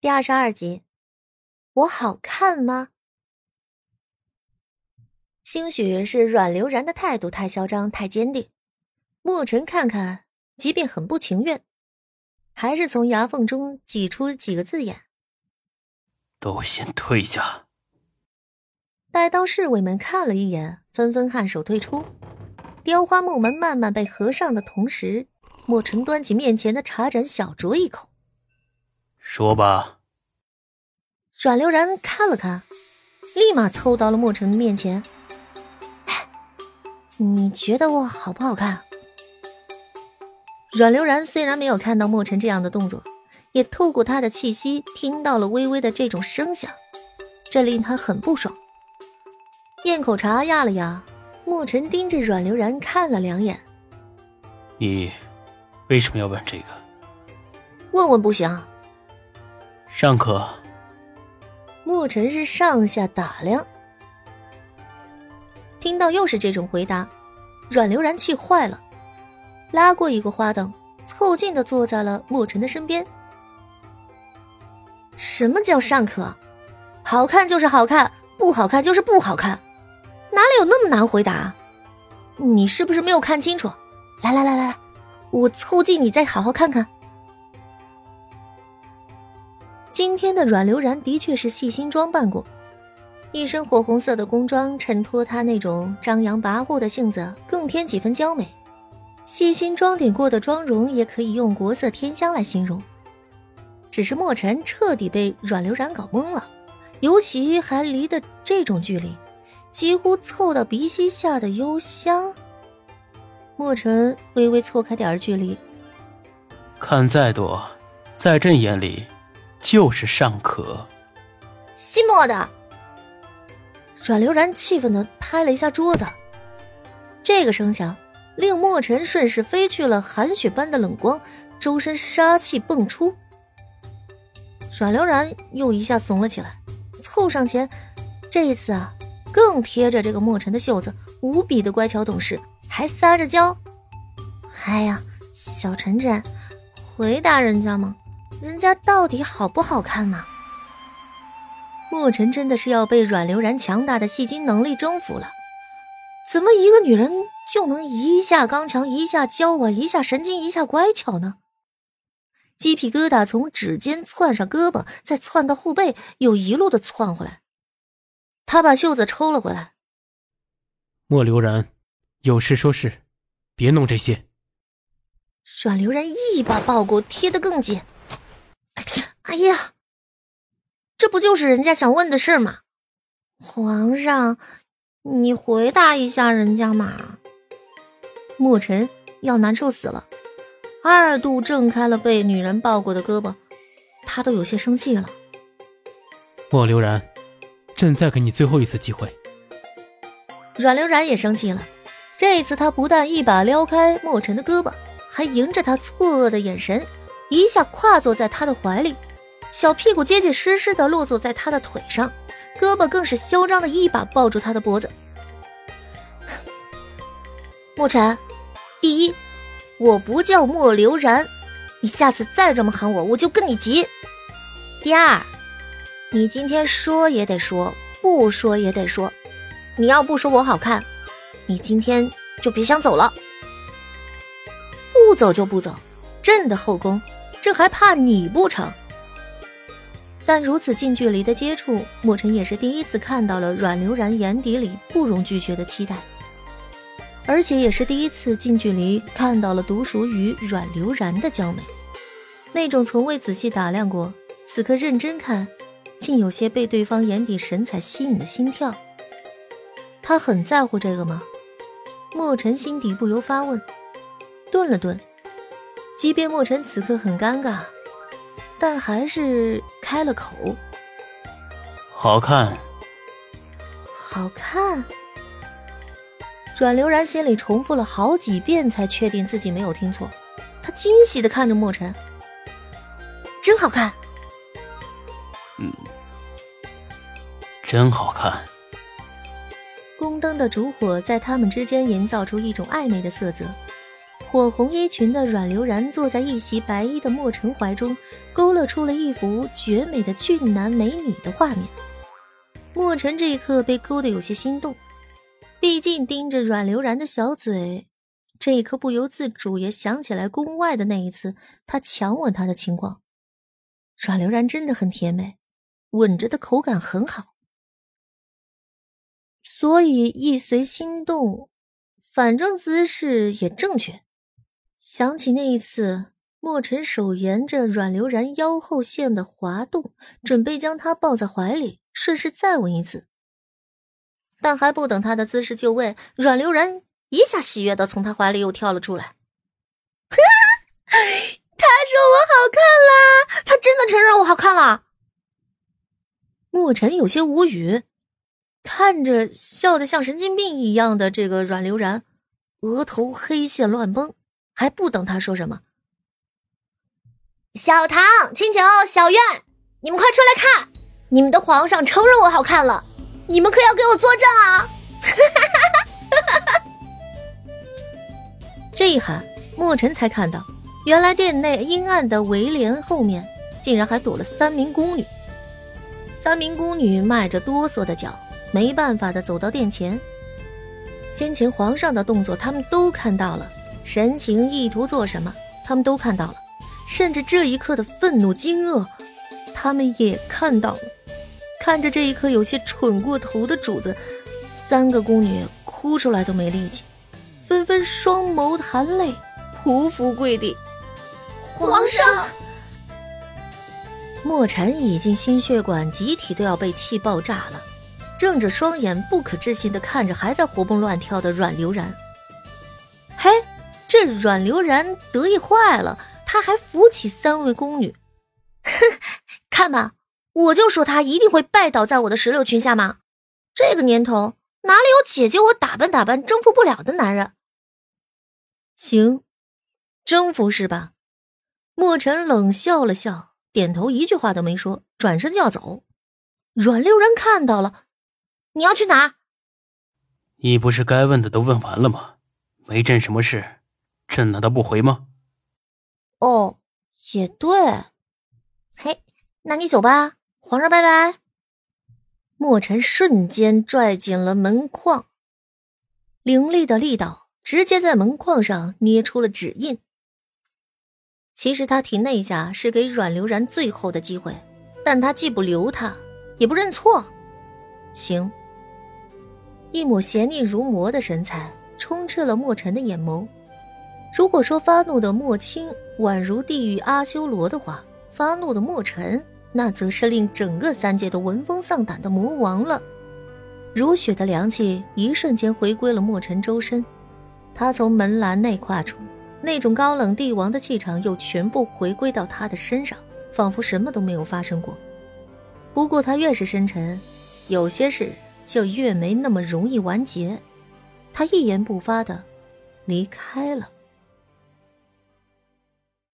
第二十二集，我好看吗？兴许是阮流然的态度太嚣张、太坚定，墨尘看看，即便很不情愿，还是从牙缝中挤出几个字眼：“都先退下。”带刀侍卫们看了一眼，纷纷颔首退出。雕花木门慢慢被合上的同时，墨尘端起面前的茶盏，小酌一口。说吧。阮流然看了看，立马凑到了墨尘面前。你觉得我好不好看？阮流然虽然没有看到墨尘这样的动作，也透过他的气息听到了微微的这种声响，这令他很不爽。咽口茶，压了压，墨尘盯着阮流然看了两眼。你为什么要问这个？问问不行。尚可。墨尘是上下打量，听到又是这种回答，阮流然气坏了，拉过一个花灯，凑近的坐在了墨尘的身边。什么叫尚可？好看就是好看，不好看就是不好看，哪里有那么难回答？你是不是没有看清楚？来来来来来，我凑近你再好好看看。今天的阮流然的确是细心装扮过，一身火红色的宫装衬托她那种张扬跋扈的性子，更添几分娇美。细心装点过的妆容也可以用国色天香来形容。只是墨尘彻底被阮流然搞懵了，尤其还离得这种距离，几乎凑到鼻息下的幽香。墨尘微微错开点距离，看再多，在朕眼里。就是尚可，西莫的。阮流然气愤的拍了一下桌子，这个声响令墨尘顺势飞去了寒雪般的冷光，周身杀气迸出。阮流然又一下怂了起来，凑上前，这一次啊，更贴着这个墨尘的袖子，无比的乖巧懂事，还撒着娇。哎呀，小晨晨，回答人家吗？人家到底好不好看嘛？墨尘真的是要被阮流然强大的戏精能力征服了。怎么一个女人就能一下刚强，一下娇婉，一下神经，一下乖巧呢？鸡皮疙瘩从指尖窜上胳膊，再窜到后背，又一路的窜回来。他把袖子抽了回来。莫流然，有事说事，别弄这些。阮流然一把抱过，贴得更紧。哎呀，这不就是人家想问的事吗？皇上，你回答一下人家嘛。墨尘要难受死了，二度挣开了被女人抱过的胳膊，他都有些生气了。莫流然，朕再给你最后一次机会。阮流然也生气了，这一次他不但一把撩开墨尘的胳膊，还迎着他错愕的眼神。一下跨坐在他的怀里，小屁股结结实实的落坐在他的腿上，胳膊更是嚣张的一把抱住他的脖子。墨尘，第一，我不叫莫流然，你下次再这么喊我，我就跟你急。第二，你今天说也得说，不说也得说，你要不说我好看，你今天就别想走了。不走就不走，朕的后宫。这还怕你不成？但如此近距离的接触，墨尘也是第一次看到了阮流然眼底里不容拒绝的期待，而且也是第一次近距离看到了独属于阮流然的娇美，那种从未仔细打量过，此刻认真看，竟有些被对方眼底神采吸引的心跳。他很在乎这个吗？墨尘心底不由发问，顿了顿。即便墨尘此刻很尴尬，但还是开了口：“好看，好看。”阮流然心里重复了好几遍，才确定自己没有听错。他惊喜的看着墨尘：“真好看。”“嗯，真好看。”宫灯的烛火在他们之间营造出一种暧昧的色泽。火红衣裙的阮流然坐在一袭白衣的莫尘怀中，勾勒出了一幅绝美的俊男美女的画面。莫尘这一刻被勾得有些心动，毕竟盯着阮流然的小嘴，这一刻不由自主也想起来宫外的那一次他强吻她的情况。阮流然真的很甜美，吻着的口感很好，所以一随心动，反正姿势也正确。想起那一次，莫尘手沿着阮流然腰后线的滑动，准备将她抱在怀里，顺势再吻一次。但还不等他的姿势就位，阮流然一下喜悦的从他怀里又跳了出来。他说我好看啦！他真的承认我好看了。莫尘有些无语，看着笑得像神经病一样的这个阮流然，额头黑线乱崩。还不等他说什么，小唐、青九、小苑，你们快出来看！你们的皇上承认我好看了，你们可要给我作证啊！这一喊，莫尘才看到，原来殿内阴暗的围帘后面，竟然还躲了三名宫女。三名宫女迈着哆嗦的脚，没办法的走到殿前。先前皇上的动作，他们都看到了。神情意图做什么，他们都看到了，甚至这一刻的愤怒惊愕，他们也看到了。看着这一刻有些蠢过头的主子，三个宫女哭出来都没力气，纷纷双眸含泪，匍匐跪地。皇上，墨尘已经心血管集体都要被气爆炸了，睁着双眼不可置信的看着还在活蹦乱跳的阮流然。这阮流然得意坏了，他还扶起三位宫女，哼，看吧，我就说他一定会拜倒在我的石榴裙下嘛。这个年头哪里有姐姐我打扮打扮征服不了的男人？行，征服是吧？莫尘冷笑了笑，点头，一句话都没说，转身就要走。阮流然看到了，你要去哪儿？你不是该问的都问完了吗？没朕什么事。朕难道不回吗？哦，也对。嘿，那你走吧，皇上拜拜。墨尘瞬间拽紧了门框，凌厉的力道直接在门框上捏出了指印。其实他停那一下是给阮流然最后的机会，但他既不留他，也不认错。行。一抹邪腻如魔的神采充斥了墨尘的眼眸。如果说发怒的莫青宛如地狱阿修罗的话，发怒的莫尘那则是令整个三界都闻风丧胆的魔王了。如雪的凉气一瞬间回归了莫尘周身，他从门栏内跨出，那种高冷帝王的气场又全部回归到他的身上，仿佛什么都没有发生过。不过他越是深沉，有些事就越没那么容易完结。他一言不发的离开了。